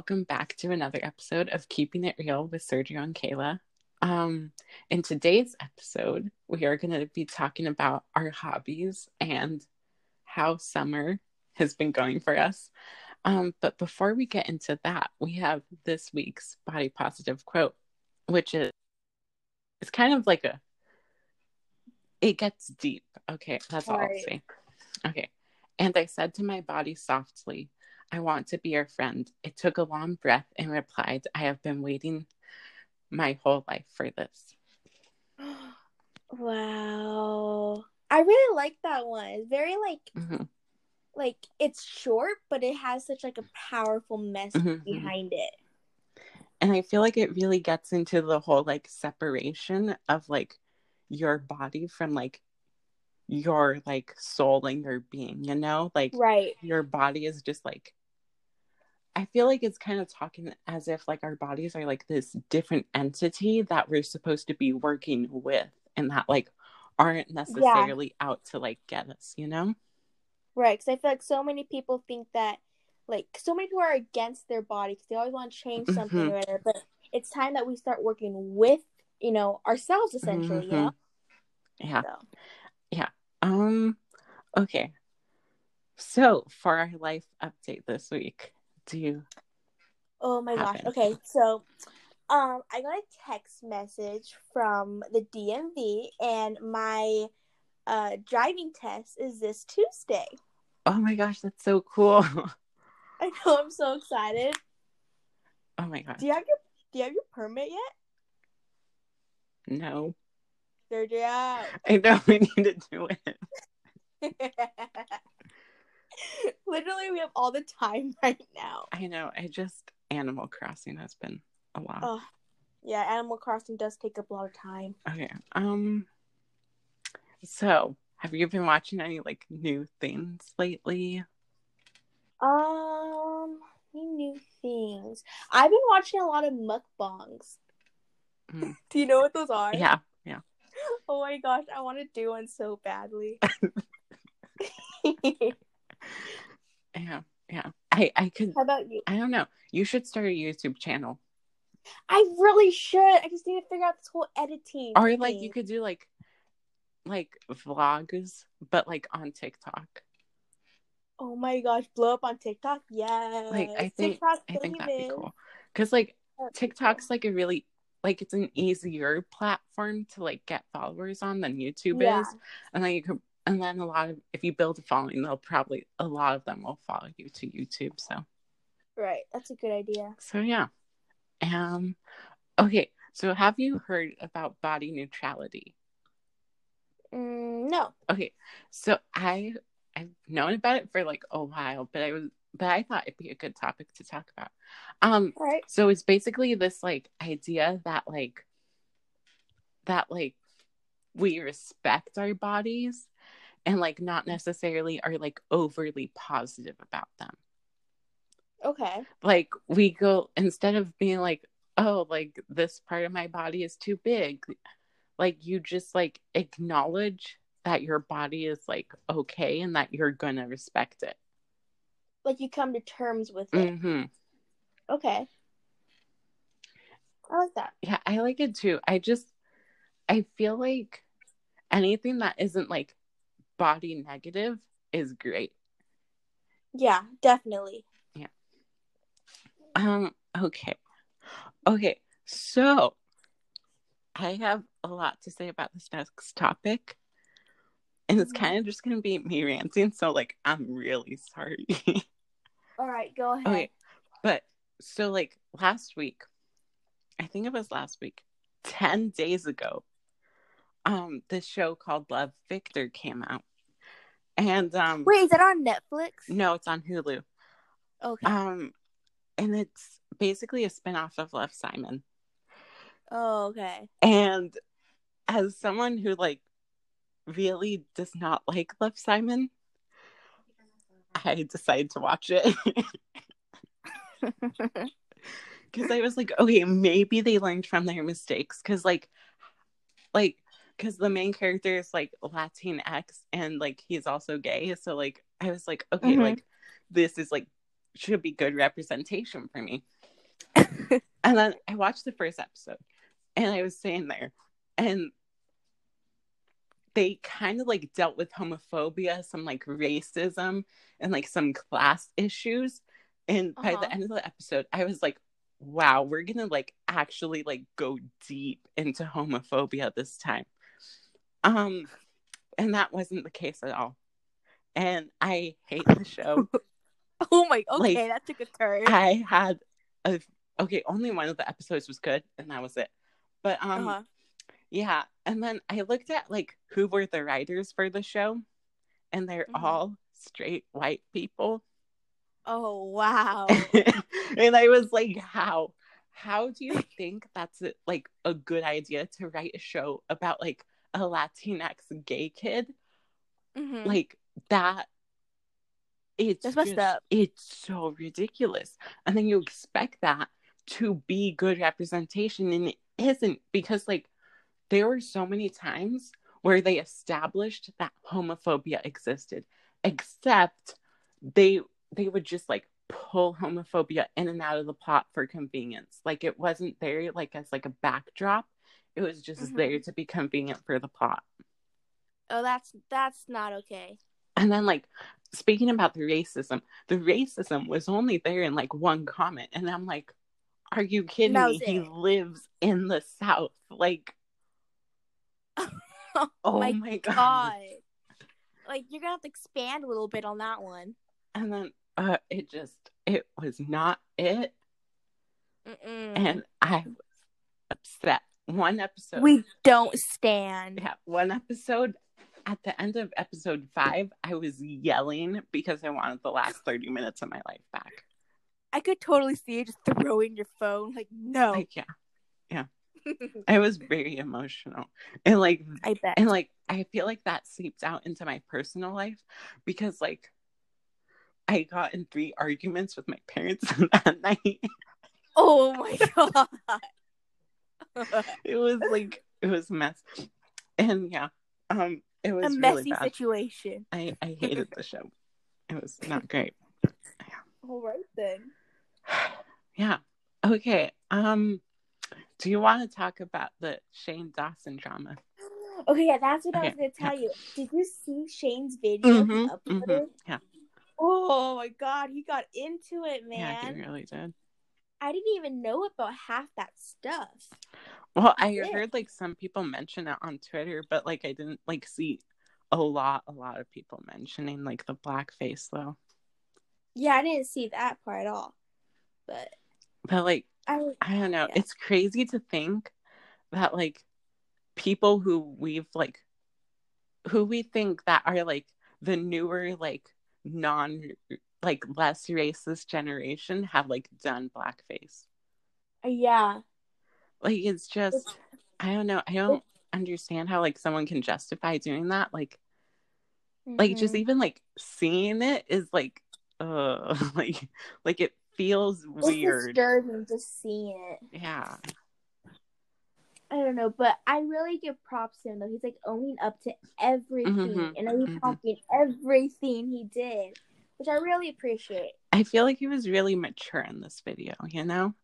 welcome back to another episode of Keeping It Real with Sergio and Kayla. Um, in today's episode, we are going to be talking about our hobbies and how summer has been going for us. Um, but before we get into that, we have this week's body positive quote, which is it's kind of like a it gets deep. Okay, that's all, all right. I'll say. Okay. And I said to my body softly, I want to be your friend. It took a long breath and replied, I have been waiting my whole life for this. Wow. I really like that one. It's very like mm-hmm. like it's short, but it has such like a powerful message mm-hmm. mm-hmm. behind it. And I feel like it really gets into the whole like separation of like your body from like your like soul and your being, you know? Like right. your body is just like I feel like it's kind of talking as if like our bodies are like this different entity that we're supposed to be working with and that like aren't necessarily yeah. out to like get us, you know? Right, because I feel like so many people think that like so many people are against their body because they always want to change something mm-hmm. or whatever, but it's time that we start working with, you know, ourselves essentially, mm-hmm. you know? Yeah. So. Yeah. Um okay. So for our life update this week, do you? Oh my happen? gosh. Okay, so um, I got a text message from the DMV, and my uh, driving test is this Tuesday. Oh my gosh, that's so cool! I know. I'm so excited. Oh my gosh. Do you have your Do you have your permit yet? No. Sergio. I know we need to do it. Literally, we have all the time right now. I know. I just Animal Crossing has been a lot. Oh, yeah, Animal Crossing does take up a lot of time. Okay. Um. So, have you been watching any like new things lately? Um, new things. I've been watching a lot of mukbangs. Mm. Do you know what those are? Yeah, yeah. Oh my gosh, I want to do one so badly. Yeah, yeah. I I could. How about you? I don't know. You should start a YouTube channel. I really should. I just need to figure out this whole editing. Or like thing. you could do like like vlogs, but like on TikTok. Oh my gosh, blow up on TikTok? Yeah. Like I think TikTok, I think that'd be cool. Cause like oh, TikTok's like a really like it's an easier platform to like get followers on than YouTube yeah. is. And then you could and then a lot of if you build a following they'll probably a lot of them will follow you to youtube so. Right that's a good idea. So yeah. Um okay so have you heard about body neutrality? Mm, no. Okay so i i've known about it for like a while but i was but i thought it'd be a good topic to talk about. Um right. so it's basically this like idea that like that like we respect our bodies and like not necessarily are like overly positive about them. Okay. Like we go instead of being like, oh, like this part of my body is too big, like you just like acknowledge that your body is like okay and that you're gonna respect it. Like you come to terms with it. Mm-hmm. Okay. I like that. Yeah, I like it too. I just I feel like anything that isn't like body negative is great. Yeah, definitely. Yeah. Um, okay. Okay, so I have a lot to say about this next topic. And it's mm-hmm. kind of just gonna be me ranting, so like I'm really sorry. All right, go ahead. Okay. But so like last week, I think it was last week, 10 days ago, um, this show called Love Victor came out. And um Wait, is that on Netflix? No, it's on Hulu. Okay. Um and it's basically a spin-off of Love Simon. Oh, okay. And as someone who like really does not like Love Simon, I decided to watch it. Cuz I was like, okay, maybe they learned from their mistakes cuz like like because the main character is like Latinx and like he's also gay. So like I was like, okay, mm-hmm. like this is like should be good representation for me. and then I watched the first episode and I was sitting there and they kind of like dealt with homophobia, some like racism and like some class issues. And by Uh-huh. the end of the episode, I was like, wow, we're gonna like actually like go deep into homophobia this time. Um, and that wasn't the case at all. And I hate the show. Oh my. Okay, Like, that took a turn. I had a okay, only one of the episodes was good, and that was it. But um, uh-huh. yeah, and then I looked at like who were the writers for the show, and they're Mhm. all straight white people. Oh wow. and I was like, how? How do you think that's a, like a good idea to write a show about like a Latinx gay kid? Mhm. Like that it's That's messed up. It's so ridiculous. And then you expect that to be good representation and it isn't because like there were so many times where they established that homophobia existed except they they would just like pull homophobia in and out of the plot for convenience like it wasn't there like as like a backdrop it was just Mhm. there to be convenient for the plot oh, that's that's not okay. and then like speaking about the racism the racism was only there in like one comment and i'm like are you kidding me was he lives in the south like oh my my, god. God. Like you're gonna have to expand a little bit on that one. and then uh it just it was not it Mm-mm. and i was upset one episode we don't stand. yeah one episode at the end of episode five i was yelling because i wanted the last 30 minutes of my life back I could totally see you just throwing your phone. Like no. like yeah Yeah. I was very emotional. And like I bet. and like I feel like that seeps out into my personal life because like I got in three arguments with my parents that night. oh my god. It was like it was mess. And yeah, um it was a really messy bad. situation. I, I hated the show. It was not great. All right then. Yeah. Okay. Um do you want to talk about the Shane Dawson drama? Okay, yeah, that's what I was gonna tell yeah. you. Did you see Shane's video? Mhm, uploaded? mhm, Yeah. Oh my god, he got into it, man. Yeah, man. he really did. I didn't even know about half that stuff. Well, I heard like some people mention it on Twitter, but like I didn't like see a lot, a lot of people mentioning like the blackface though. Yeah, I didn't see that part at all. But But like I I don't know, Yeah. it's crazy to think that like people who we've like who we think that are like the newer like non like less racist generation have like done blackface. yeah. Like it's just I don't know. I don't understand how like someone can justify doing that. Like like just Mhm. even like seeing it is like uh like like it feels it's weird disturbing just seeing it. yeah I don't know, but I really give props to him though. He's like owning up to everything, Mhm, and he's mhm. talking everything he did, which I really appreciate. i feel like he was really mature in this video you know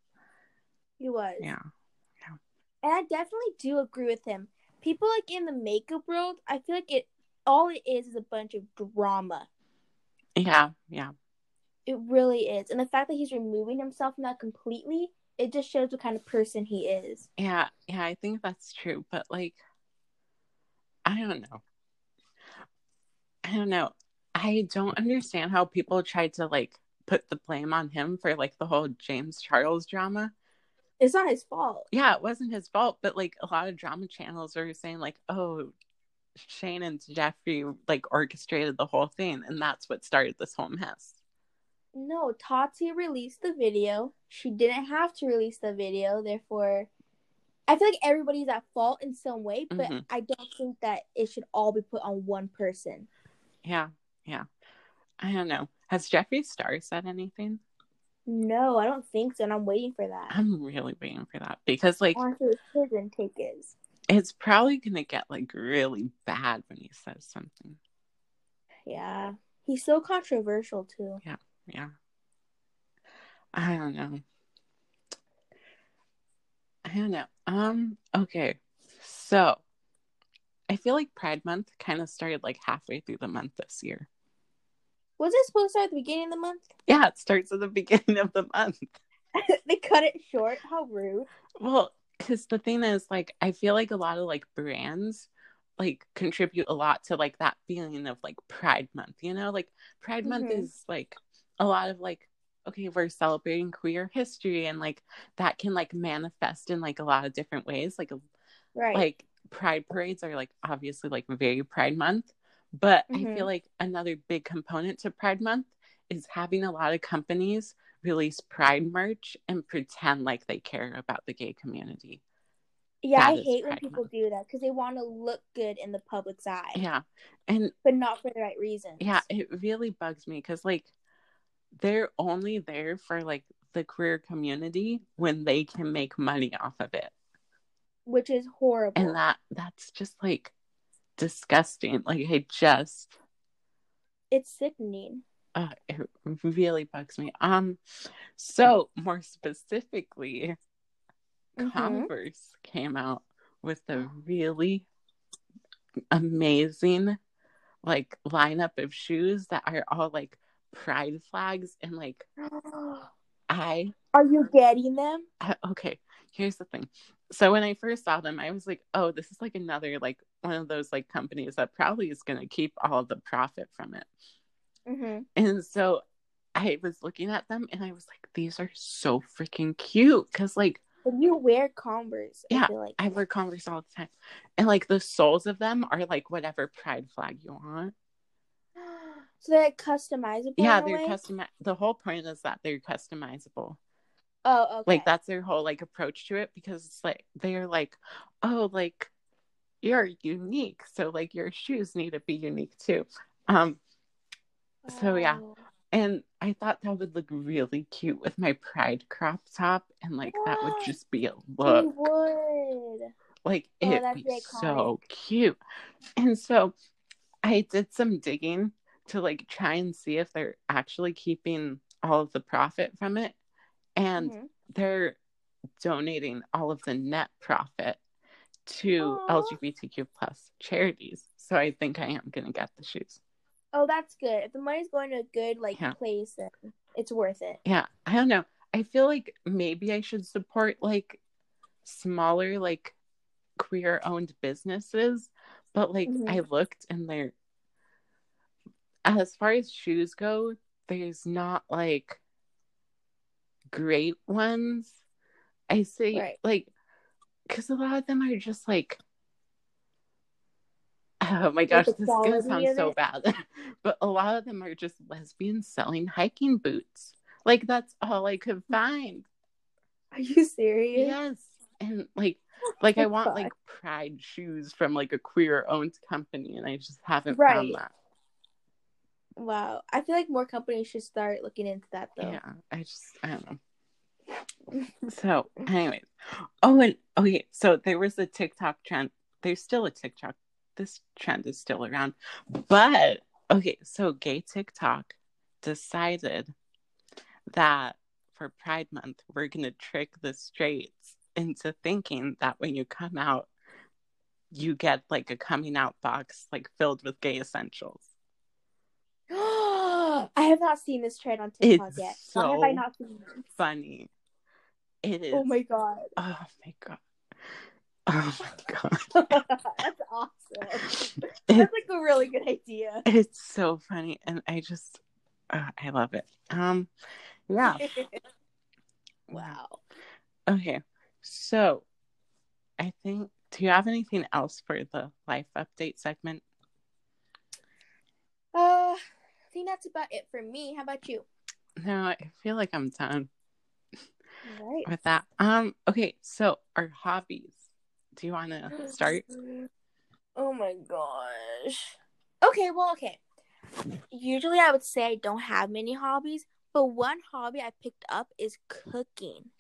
He was, yeah yeah. and I definitely do agree with him. People like in the makeup world, I feel like it all it is is a bunch of drama. yeah yeah It really is, and the fact that he's removing himself from that completely, it just shows what kind of person he is. yeah yeah i think that's true but like i don't know i don't know i don't understand how people tried to like put the blame on him for like the whole james charles drama It's not his fault. yeah, it wasn't his fault, but like a lot of drama channels are saying like, oh, Shane and Jeffree like orchestrated the whole thing, and that's what started this whole mess. No, Tati released the video. She didn't have to release the video, therefore I feel like everybody's at fault in some way, but Mhm. I don't think that it should all be put on one person. Yeah, yeah. I don't know. Has Jeffree Star said anything? No, I don't think so, and I'm waiting for that. I'm really waiting for that because like his intake is. it's probably gonna get like really bad when he says something. Yeah. He's so controversial too. Yeah, yeah. I don't know. I don't know. Um, okay. So I feel like Pride Month kind of started like halfway through the month this year. Was it supposed to start at the beginning of the month? Yeah, it starts at the beginning of the month. they cut it short. How rude. Well, because the thing is, like, I feel like a lot of like brands like contribute a lot to like that feeling of like Pride Month, you know? Like Pride mm-hmm. Month is like a lot of like okay, we're celebrating queer history and like that can like manifest in like a lot of different ways. Like right. like pride parades are like obviously like very Pride Month, but mm-hmm. I feel like another big component to Pride Month is having a lot of companies release pride merch and pretend like they care about the gay community. Yeah, that I hate when people month. do that because they want to look good in the public's eye. Yeah. And but not for the right reasons. Yeah, it really bugs me because like they're only there for like the queer community when they can make money off of it. Which is horrible. And that that's just like disgusting. Like I just it's sickening. Uh, it really bugs me. Um, so more specifically, mm-hmm. Converse came out with a really amazing like lineup of shoes that are all like pride flags and like I Are you getting them? I, okay, here's the thing. So when I first saw them, I was like, "Oh, this is like another like one of those like companies that probably is going to keep all the profit from it." Mm-hmm. And so I was looking at them and I was like, "These are so freaking cute!" Because like when you wear Converse. Yeah, I, like. I wear Converse all the time, and like the soles of them are like whatever pride flag you want. So they're customizable. Yeah, they're custom. The whole point is that they're customizable. Oh, okay. Like that's their whole like approach to it because it's like they're like, oh, like you're unique, so like your shoes need to be unique too. Um. So yeah, oh. and I thought that would look really cute with my pride crop top, and like that would just be a look. It would. Like oh, it'd be so cute. And so I did some digging to like try and see if they're actually keeping all of the profit from it and mm-hmm. they're donating all of the net profit to Aww. lgbtq plus charities so i think i am gonna get the shoes oh that's good if the money's going to a good like yeah. place then it's worth it yeah i don't know i feel like maybe i should support like smaller like queer owned businesses but like mm-hmm. i looked and they're as far as shoes go, there's not like great ones. I say right. like because a lot of them are just like oh my gosh, this is gonna sound so it? bad. but a lot of them are just lesbians selling hiking boots. Like that's all I could mm. find. Are you serious? Yes. And like like I want like pride shoes from like a queer owned company and I just haven't right. found that. Wow. I feel like more companies should start looking into that though. Yeah. I just I don't know. So anyways. Oh and okay, so there was a TikTok trend. There's still a TikTok. This trend is still around. But okay, so gay TikTok decided that for Pride Month we're gonna trick the straights into thinking that when you come out you get like a coming out box like filled with gay essentials. I have not seen this trend on TikTok it's yet. So Why have I not seen this? Funny. It is. Oh my god. Oh my god. Oh my god. That's awesome. That's like a really good idea. It's so funny, and I just, uh, I love it. Um, yeah. wow. Okay, so I think. Do you have anything else for the life update segment? Uh, I think that's about it for me. How about you? No, I feel like I'm done right. with that. Um, okay, so our hobbies. Do you want to start? Oh my gosh. Okay, well, okay. Usually I would say I don't have many hobbies, but one hobby I picked up is cooking.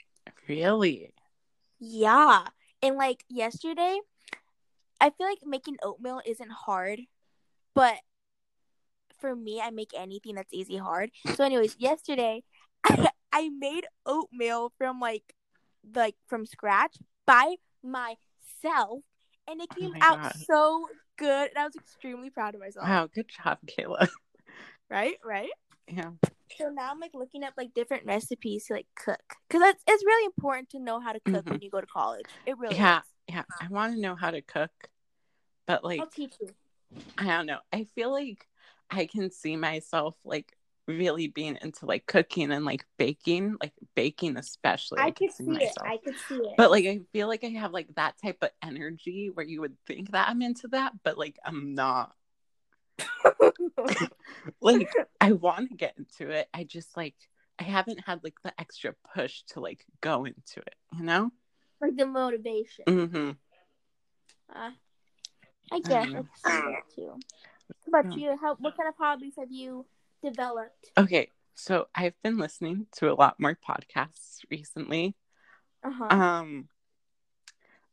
Really? Yeah. And like yesterday, I feel like making oatmeal isn't hard, but for me, I make anything that's easy hard. So, anyways, yesterday I, I made oatmeal from like like from scratch by myself and it Oh came my out God. so good and I was extremely proud of myself. Wow, good job, Kayla. Right? Right? Yeah. So now I'm like looking up like different recipes to like cook because it's it's really important to know how to cook Mhm. when you go to college. It really Yeah, is. yeah. I want to know how to cook, but like I'll teach you. I don't know. I feel like I can see myself like really being into like cooking and like baking, like baking especially. I can could see it. I could see it. But like I feel like I have like that type of energy where you would think that I'm into that, but like I'm not. Like I want to get into it. I just like I haven't had like the extra push to like go into it, you know? like the motivation. Mm-hmm. Uh, I guess I see that too. What about Yeah. you? How what kind of hobbies have you developed? Okay, so I've been listening to a lot more podcasts recently. Uh huh. Um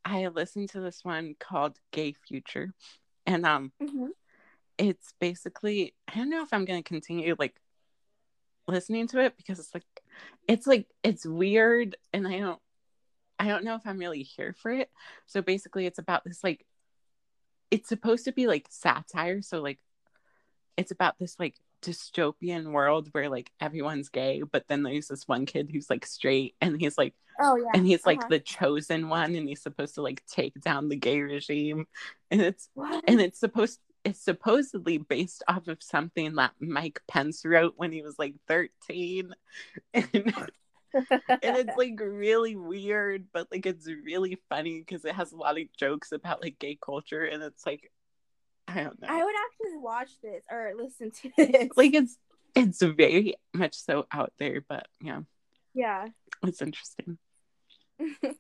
I listened to this one called Gay Future. And um hmm it's basically I don't know if I'm gonna continue like listening to it because it's like it's like it's weird and I don't I don't know if I'm really here for it. So basically it's about this like it's supposed to be like satire, so like it's about this like dystopian world where like everyone's gay, but then there's this one kid who's like straight and he's like Oh yeah. and he's like Uh-huh. the chosen one and he's supposed to like take down the gay regime and it's What? and it's supposed it's supposedly based off of something that Mike Pence wrote when he was like 13 and, and it's like really weird but like it's really funny because it has a lot of jokes about like gay culture and it's like I don't know I would actually watch this or listen to this. like it's it's very much so out there but yeah yeah. it's interesting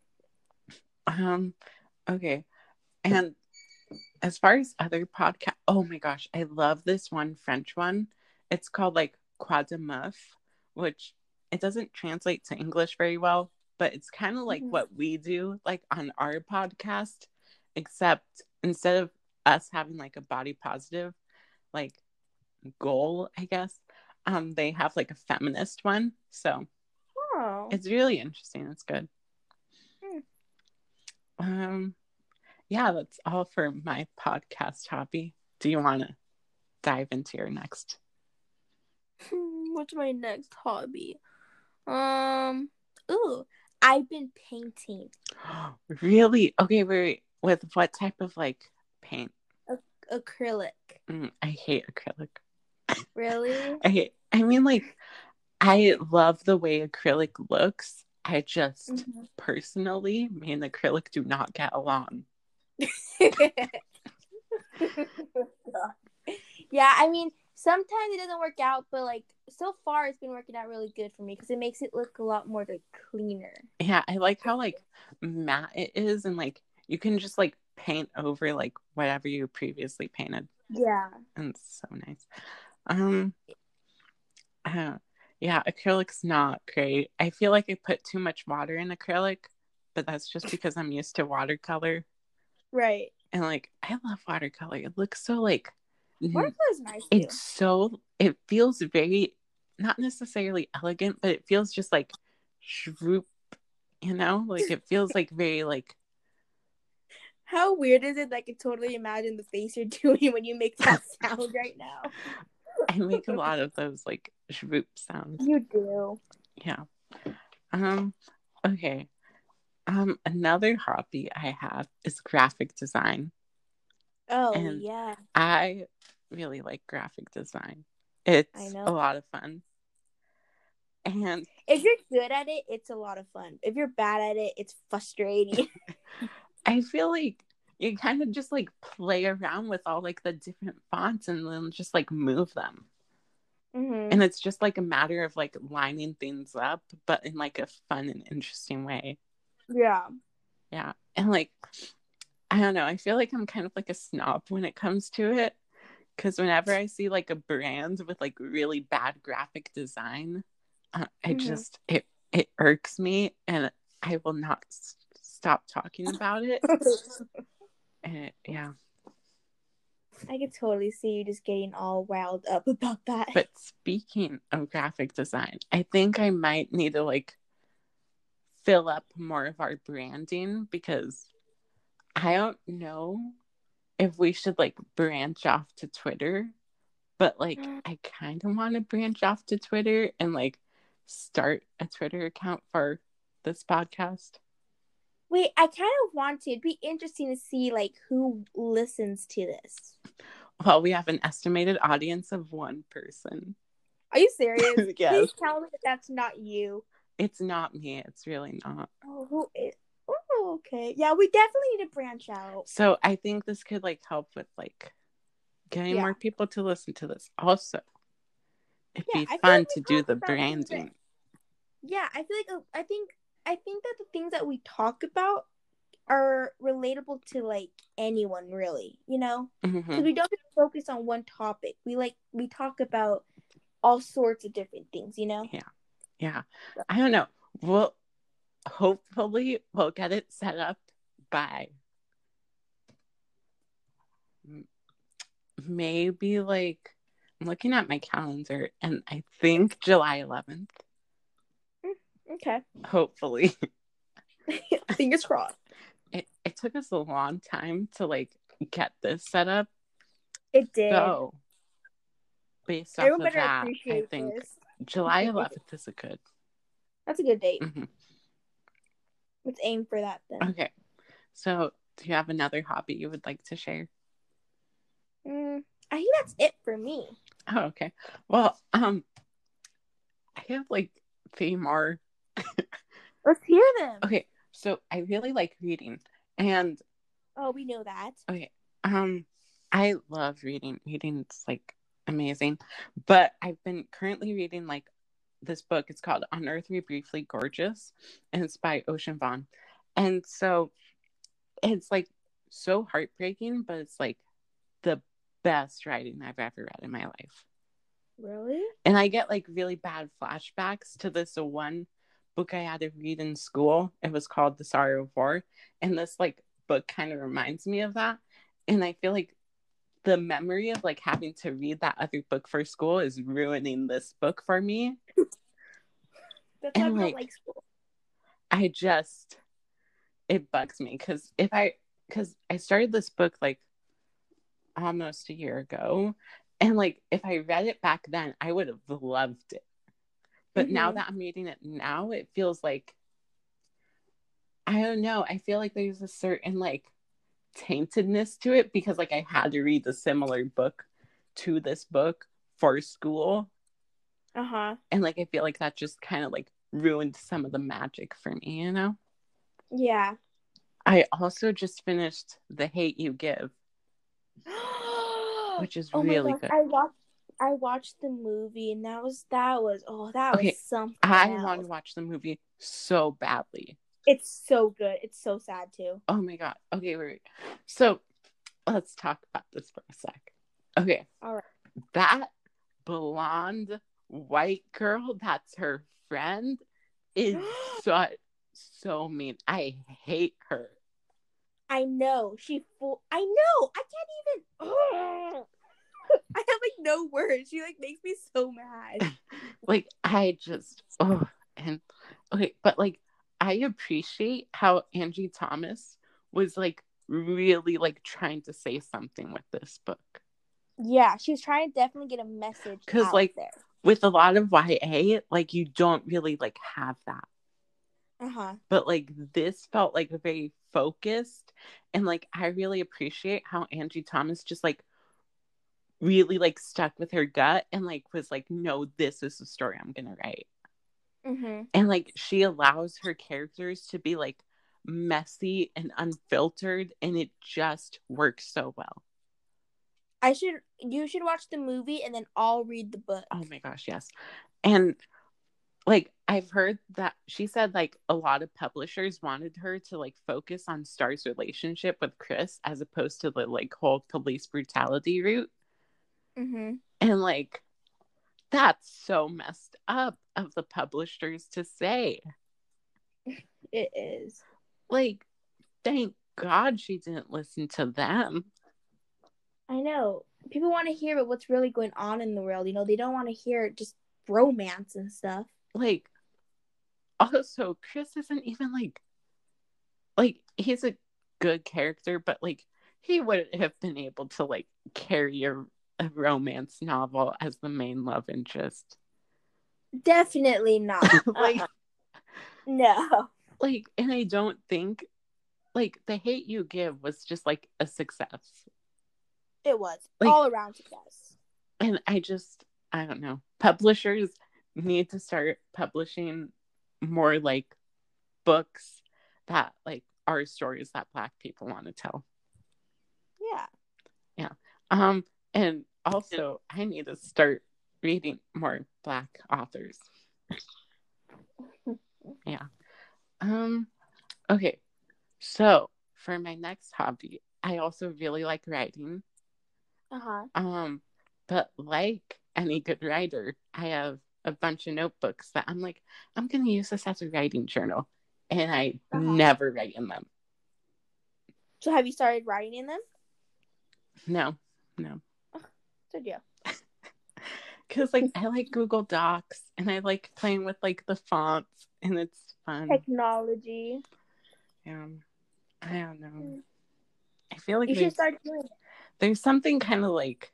Um, okay. And as far as other podcast, oh my gosh, I love this one French one. It's called like Quoi de Meuf, which it doesn't translate to English very well, but it's kind of like Mhm. what we do like on our podcast, except instead of us having like a body positive like goal, I guess, um, they have like a feminist one. So Oh. it's really interesting. It's good. Hmm. Um, yeah, that's all for my podcast hobby. Do you want to dive into your next? Hmm, What's my next hobby? Um. Ooh, I've been painting really? Okay, wait. With what type of like paint? acrylic. Mm, I hate acrylic. Really? I hate. I mean, like, I love the way acrylic looks. I just Mhm. personally, me and acrylic do not get along. yeah, I mean, sometimes it doesn't work out, but like so far, it's been working out really good for me because it makes it look a lot more like cleaner. Yeah, I like how like matte it is, and like you can just like paint over like whatever you previously painted. Yeah. and it's so nice. Um, uh, yeah, acrylic's not great. I feel like I put too much water in acrylic, but that's just because I'm used to watercolor. Right. And like, I love watercolor. It looks so like, n- Watercolor is nice too. it's so, it feels very, not necessarily elegant, but it feels just like shroop, you know? Like, it feels like very like, How weird is it? that I can totally imagine the face you're doing when you make that sound right now. I make a lot of those like shroop sounds. You do. yeah um okay um another hobby i have is graphic design Oh And- yeah. i really like graphic design it's a lot of fun and If you're good at it, it's a lot of fun. If you're bad at it, it's frustrating. I feel like you kind of just like play around with all like the different fonts and then just like move them hmm and it's just like a matter of like lining things up but in like a fun and interesting way Yeah. Yeah. And like, I don't know. I feel like I'm kind of like a snob when it comes to it. Cause whenever I see like a brand with like really bad graphic design, uh, I Mhm. just, it, it irks me and I will not stop talking about it. And it, yeah. I could totally see you just getting all riled up about that. But speaking of graphic design, I think I might need to like fill up more of our branding because I don't know if we should like branch off to Twitter, but like mm. I kind of want to branch off to Twitter and like start a Twitter account for this podcast. Wait, I kind of want to. It'd be interesting to see like who listens to this. Well, we have an estimated audience of one person. Are you serious? yes. Please tell me that that's not you. It's not me. It's really not. Oh, who is? Oh, okay. Yeah, we definitely need to branch out. So I think this could like help with like getting Yeah. more people to listen to this. Also, it'd Yeah, be fun like to do the branding. Yeah, I feel like think I think that the things that we talk about are relatable to like anyone really, you know? Mm-hmm. Because we don't just focus on one topic. We like we talk about all sorts of different things, you know? Yeah. Yeah. I don't know. We'll hopefully we'll get it set up by maybe like I'm looking at my calendar and I think July 11th. Mm, okay. Hopefully. Fingers crossed. It it took us a long time to like get this set up. It did. So based off Everyone of that, I think this. July 11th is a good. That's a good date. Mhm. Let's aim for that then. Okay. So, do you have another hobby you would like to share? Mm, I think that's it for me. Oh, okay. Well, um, I have like three more. Let's hear them. Okay, so I really like reading, and Oh, we know that. okay, um, I love reading. Reading's like amazing, but I've been currently reading like this book. It's called On Earth We Briefly Gorgeous, and it's by Ocean Vuong, and so it's like so heartbreaking, but it's like the best writing I've ever read in my life. Really? and I get like really bad flashbacks to this one book I had to read in school. It was called The Sorrow of War, and this like book kind of reminds me of that. And I feel like the memory of like having to read that other book for school is ruining this book for me. That's And, like, like school. I just it bugs me because if I because I started this book like almost a year ago, and like if I read it back then, I would have loved it. But now Mhm. that I'm reading it now, it feels like I don't know. I feel like there's a certain like taintedness to it because like I had to read a similar book to this book for school, Uh huh. and like I feel like that just kind of like ruined some of the magic for me, you know. Yeah. I also just finished The Hate You Give, which is oh really good. I watched. I watched the movie and that was that was oh that Okay, was something. I else. want to watch the movie so badly. It's so good. It's so sad too. Oh my god. Okay, wait. wait. So let's talk about this for a sec. Okay. All right. That blonde white girl that's her friend is so so mean. I hate her. I know she full. I know. I can't even. I have like no words. She like makes me so mad. Like I just oh and okay, but like I appreciate how Angie Thomas was like really like trying to say something with this book. Yeah, she's trying to definitely get a message because like, there. With a lot of YA, like you don't really like have that. Uh huh. But like this felt like very focused and like I really appreciate how Angie Thomas just like really like stuck with her gut and like was like no this is the story I'm to write. Mhm. and like she allows her characters to be like messy and unfiltered and it just works so well I should. You should watch the movie and then I'll read the book. oh my gosh yes and like i've heard that she said like a lot of publishers wanted her to like focus on star's relationship with chris as opposed to the like whole police brutality route Mhm. and like that's so messed up of the publishers to say It is. like thank god she didn't listen to them I know. People want to hear about what's really going on in the world. You know, they don't want to hear just romance and stuff. Like, also, Chris isn't even like, like he's a good character, but like he wouldn't have been able to like carry a, a romance novel as the main love interest. Definitely not. like, Uh-uh. No. like, and I don't think like the hate you give was just like a success. It was Like- all around success. And I just, I don't know. Publishers need to start publishing more like books that like are stories that Black people want to tell. Yeah. Yeah. Um, and also I need to start reading more Black authors. yeah. Um, okay. So for my next hobby, I also really like writing. Uh huh. Um, but like any good writer, I have a bunch of notebooks that I'm like, I'm gonna use this as a writing journal. And I Uh-huh. never write in them. So have you started writing in them? No, no. Did you? Cause like I like Google Docs and I like playing with like the fonts and it's fun. Technology. Yeah. I don't know. I feel like You there's, should start doing it. there's something kind of like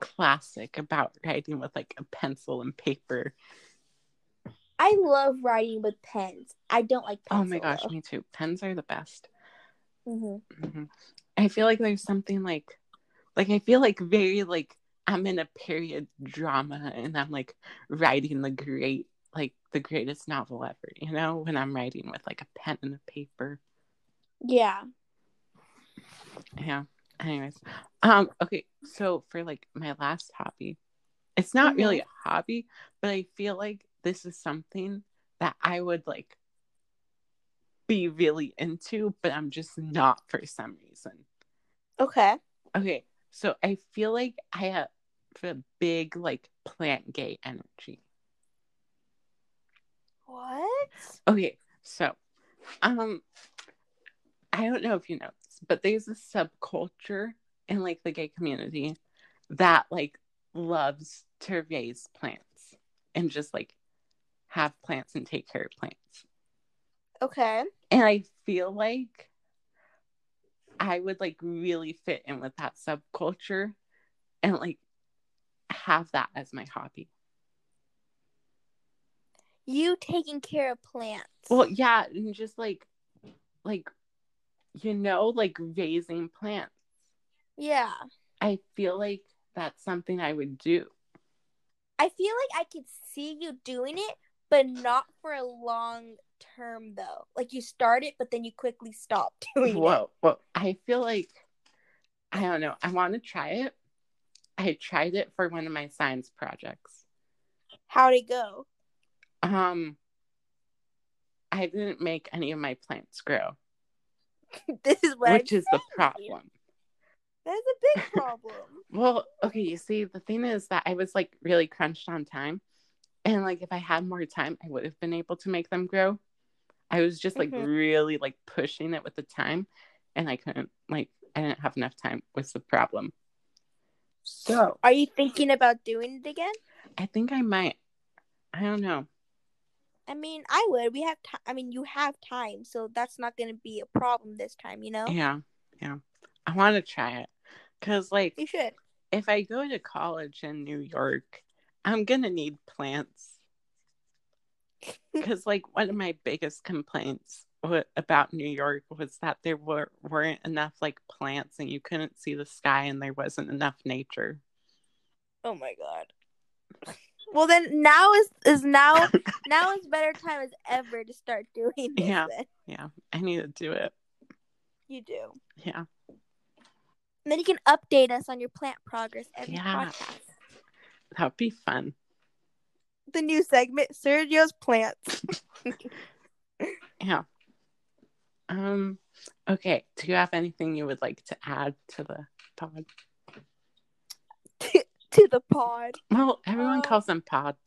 classic about writing with like a pencil and paper. I love writing with pens. I don't like oh my gosh, me too. Pens are the best. hmm hmm I feel like there's something like, like I feel like very like I'm in a period drama and I'm like writing the great, like the greatest novel ever. You know, when I'm writing with like a pen and a paper. Yeah. Yeah. Anyways, um, okay. So for like my last hobby, it's not really a hobby, but I feel like this is something that I would like be really into, but I'm just not for some reason. Okay. Okay, so I feel like I have a big like plant gay energy. What? Okay, so um I don't know if you know this, but there's a subculture in like the gay community that like loves to raise plants and just like have plants and take care of plants. Okay. And I feel like I would like really fit in with that subculture and like have that as my hobby. You taking care of plants. Well, yeah, and just like like you know, like raising plants. yeah. I feel like that's something I would do. I feel like I could see you doing it, but not for a long term though. Like you start it, but then you quickly stop doing it. Whoa, whoa. I feel like I don't know. I want to try it. I tried it for one of my science projects. How'd it go? Um I didn't make any of my plants grow, this is what which I'm is the problem. That's a big problem. Well, okay, you see, the thing is that I was like really crunched on time. And like if I had more time, I would have been able to make them grow. I was just like Mhm. really like pushing it with the time and I couldn't like I didn't have enough time was the problem. So Are you thinking about doing it again? I think I might I don't know. I mean, I would. We have time. I mean, you have time, so that's not going to be a problem this time. You know. Yeah, yeah. I want to try it. Cause like You should. if I go to college in New York, I'm gonna need plants. Because like one of my biggest complaints about New York was that there were weren't enough like plants and you couldn't see the sky and there wasn't enough nature. Oh my god. Well, then now is is now now is better time as ever to start doing this. Yeah. Then. Yeah, I need to do it. You do. Yeah, And then you can update us on your plant progress every Yeah. podcast. that would be fun. The new segment, Sergio's plants. Yeah. Um. Okay. Do you have anything you would like to add to the pod? to the pod. Well, everyone Uh, calls them pods.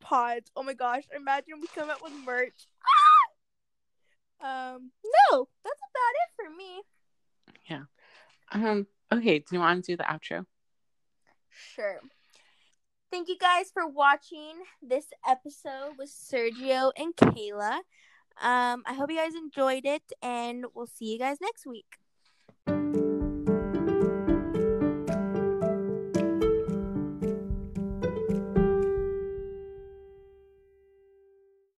Pods. Oh my gosh. Imagine we come up with merch. um no, that's about it for me. Yeah. Um, Okay, do you want to do the outro? Sure. Thank you guys for watching this episode with Sergio and Kayla. Um, I hope you guys enjoyed it, and we'll see you guys next week.